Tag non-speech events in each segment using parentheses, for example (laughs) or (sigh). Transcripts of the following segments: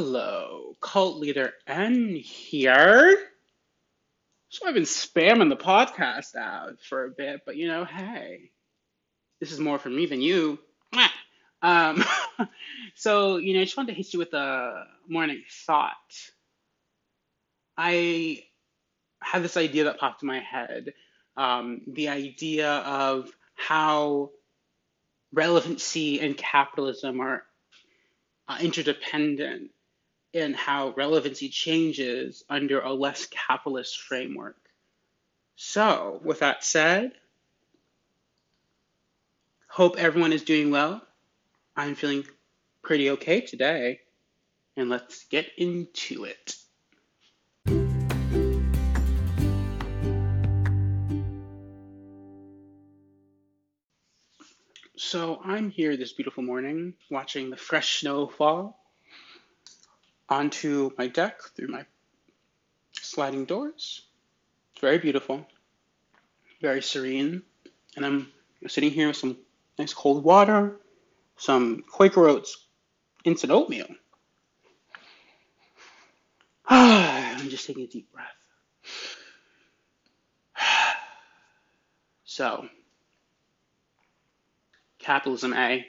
Hello, cult leader N here. So I've been spamming the podcast out for a bit, but you know, hey, this is more for me than you. Um, (laughs) so you know, I just wanted to hit you with a morning thought. I had this idea that popped in my head. Um, the idea of how relevancy and capitalism are uh, interdependent in how relevancy changes under a less capitalist framework. So, with that said, hope everyone is doing well. I'm feeling pretty okay today, and let's get into it. So I'm here this beautiful morning watching the fresh snow fall onto my deck through my sliding doors. It's very beautiful, very serene. And I'm sitting here with some nice cold water, some Quaker Oats instant oatmeal. (sighs) I'm just taking a deep breath. (sighs) So, capitalism, eh?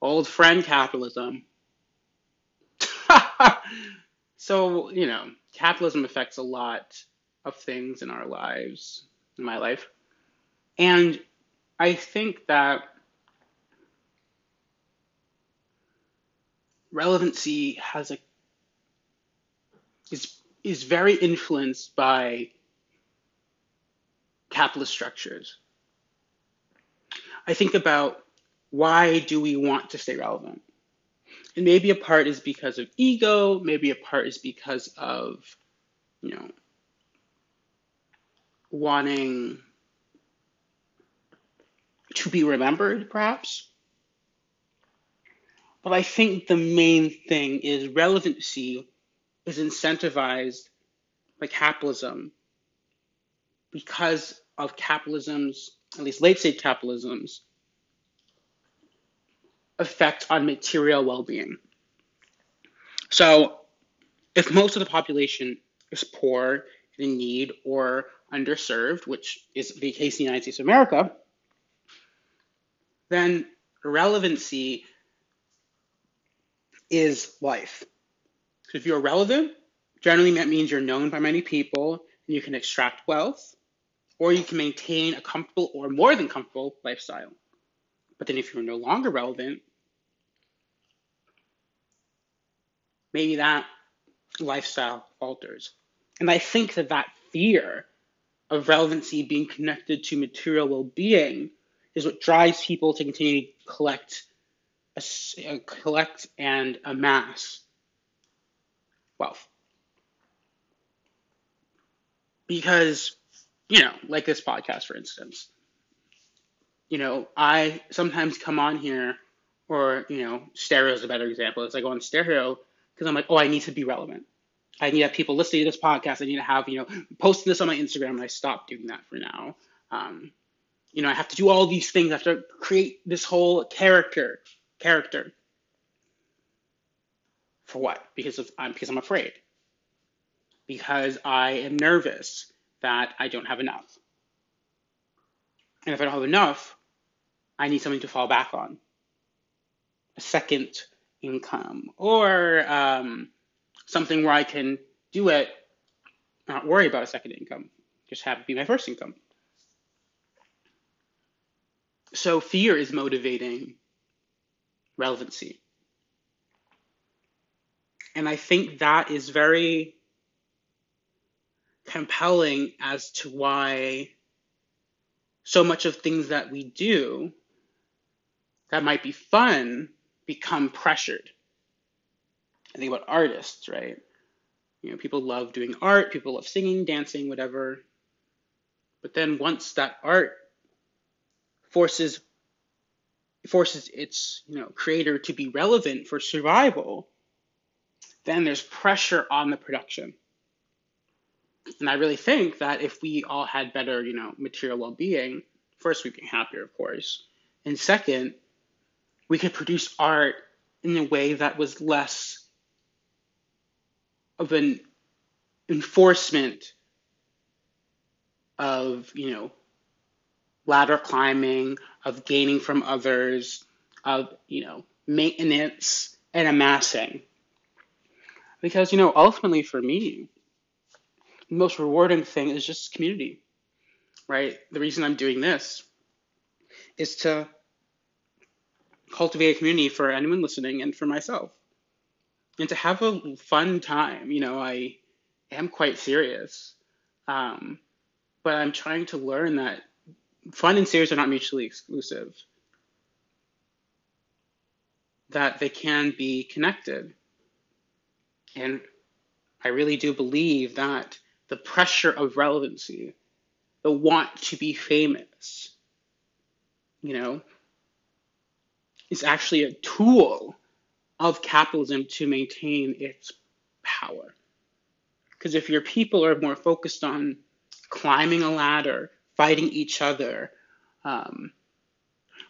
Old friend capitalism. So, you know, capitalism affects a lot of things in our lives, in my life. And I think that relevancy has a is is very influenced by capitalist structures. I think about why do we want to stay relevant? And maybe a part is because of ego, maybe a part is because of, you know, wanting to be remembered, perhaps. But I think the main thing is relevancy is incentivized by capitalism because of capitalism's at least late stage capitalism's effect on material well being. So, if most of the population is poor, in need, or underserved, which is the case in the United States of America, then relevancy is life. So if you're relevant, generally that means you're known by many people and you can extract wealth or you can maintain a comfortable or more than comfortable lifestyle. But then if you're no longer relevant, maybe that lifestyle alters. And I think that that fear of relevancy being connected to material well-being is what drives people to continue to collect, a, uh, collect and amass wealth. Because you know, like this podcast, for instance. You know, I sometimes come on here, or, you know, stereo is a better example. It's like on stereo because I'm like, oh, I need to be relevant. I need to have people listening to this podcast. I need to have, you know, posting this on my Instagram, and I stopped doing that for now. Um, you know, I have to do all these things. I have to create this whole character, character. For what? Because of I'm because I'm afraid. Because I am nervous that I don't have enough. And if I don't have enough, I need something to fall back on a second income or um, something where I can do it, not worry about a second income, just have it be my first income. So fear is motivating relevancy. And I think that is very compelling as to why so much of things that we do that might be fun become pressured. I think about artists, right? You know, people love doing art, people love singing, dancing, whatever. But then once that art forces forces its, you know, creator to be relevant for survival, then there's pressure on the production. And I really think that if we all had better, you know, material well-being, first we'd be happier, of course, and second, we could produce art in a way that was less of an enforcement of, you know, ladder climbing, of gaining from others, of, you know, maintenance and amassing. Because, you know, ultimately for me, most rewarding thing is just community, right? The reason I'm doing this is to cultivate a community for anyone listening and for myself and to have a fun time. You know, I am quite serious, um, but I'm trying to learn that fun and serious are not mutually exclusive, that they can be connected. And I really do believe that the pressure of relevancy, the want to be famous, you know, is actually a tool of capitalism to maintain its power. Because if your people are more focused on climbing a ladder, fighting each other, um,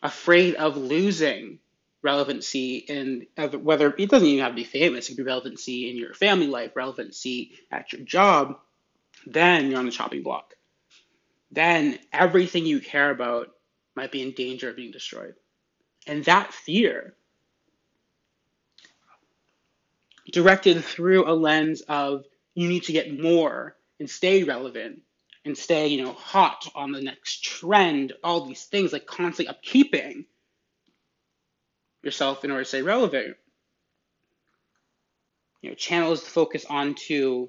afraid of losing relevancy in whether it doesn't even have to be famous, it could be relevancy in your family life, relevancy at your job, then you're on the chopping block. Then everything you care about might be in danger of being destroyed. And that fear directed through a lens of you need to get more and stay relevant and stay, you know, hot on the next trend, all these things, like constantly upkeeping yourself in order to stay relevant. You know, channels the focus onto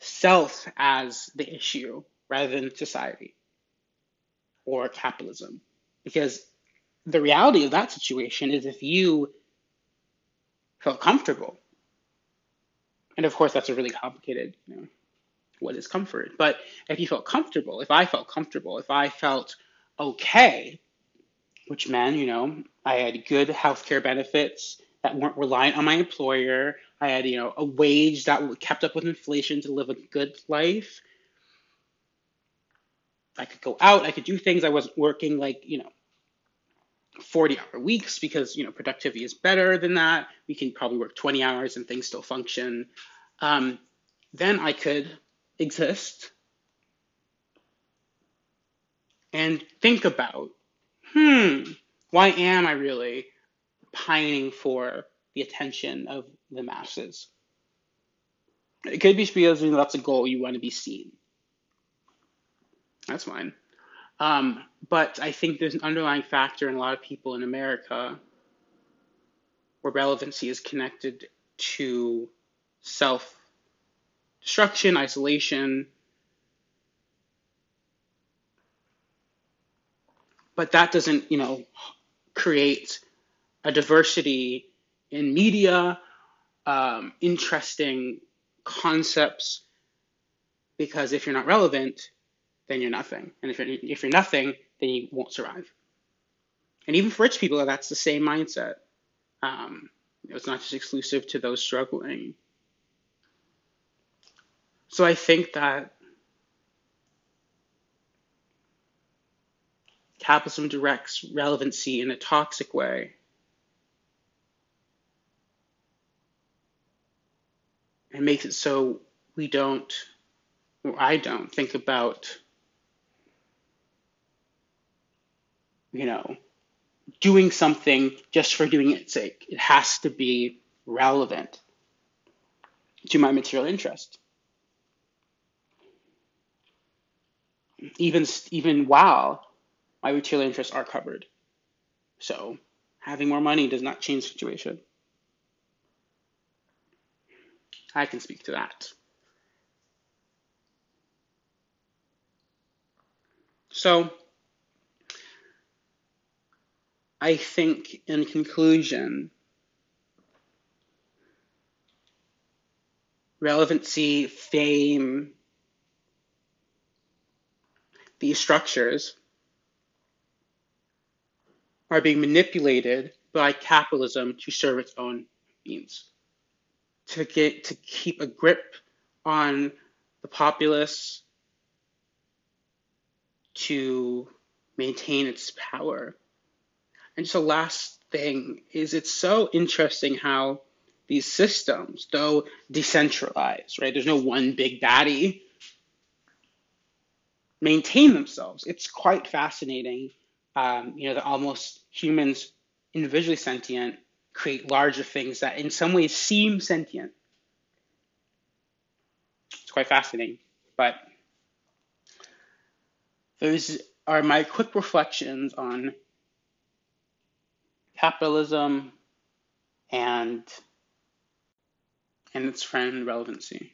self as the issue rather than society or capitalism. Because the reality of that situation is if you felt comfortable and of course, that's a really complicated, you know, what is comfort? But if you felt comfortable, if I felt comfortable, if I felt okay, which meant, you know, I had good healthcare benefits that weren't reliant on my employer. I had, you know, a wage that kept up with inflation to live a good life. I could go out, I could do things. I wasn't working like, you know, 40 hour weeks because you know productivity is better than that. We can probably work 20 hours and things still function. Um, then I could exist and think about, hmm, why am I really pining for the attention of the masses? It could be because you know, that's a goal you want to be seen. That's fine. Um, but I think there's an underlying factor in a lot of people in America where relevancy is connected to self destruction, isolation. But that doesn't, you know, create a diversity in media, um, interesting concepts, because if you're not relevant, then you're nothing. And if you're, if you're nothing, then you won't survive. And even for rich people, that's the same mindset. Um, it's not just exclusive to those struggling. So I think that capitalism directs relevancy in a toxic way. Makes it so we don't, or I don't, think about you know, doing something just for doing its sake. It has to be relevant to my material interest. Even even while my material interests are covered. So having more money does not change the situation. I can speak to that. So I think, in conclusion, relevancy, fame, these structures are being manipulated by capitalism to serve its own means, to get to keep a grip on the populace, to maintain its power. And a last thing is it's so interesting how these systems, though decentralized, right? There's no one big daddy maintain themselves. It's quite fascinating, um, you know, that almost humans, individually sentient, create larger things that in some ways seem sentient. It's quite fascinating. But those are my quick reflections on capitalism and and its friend relevancy.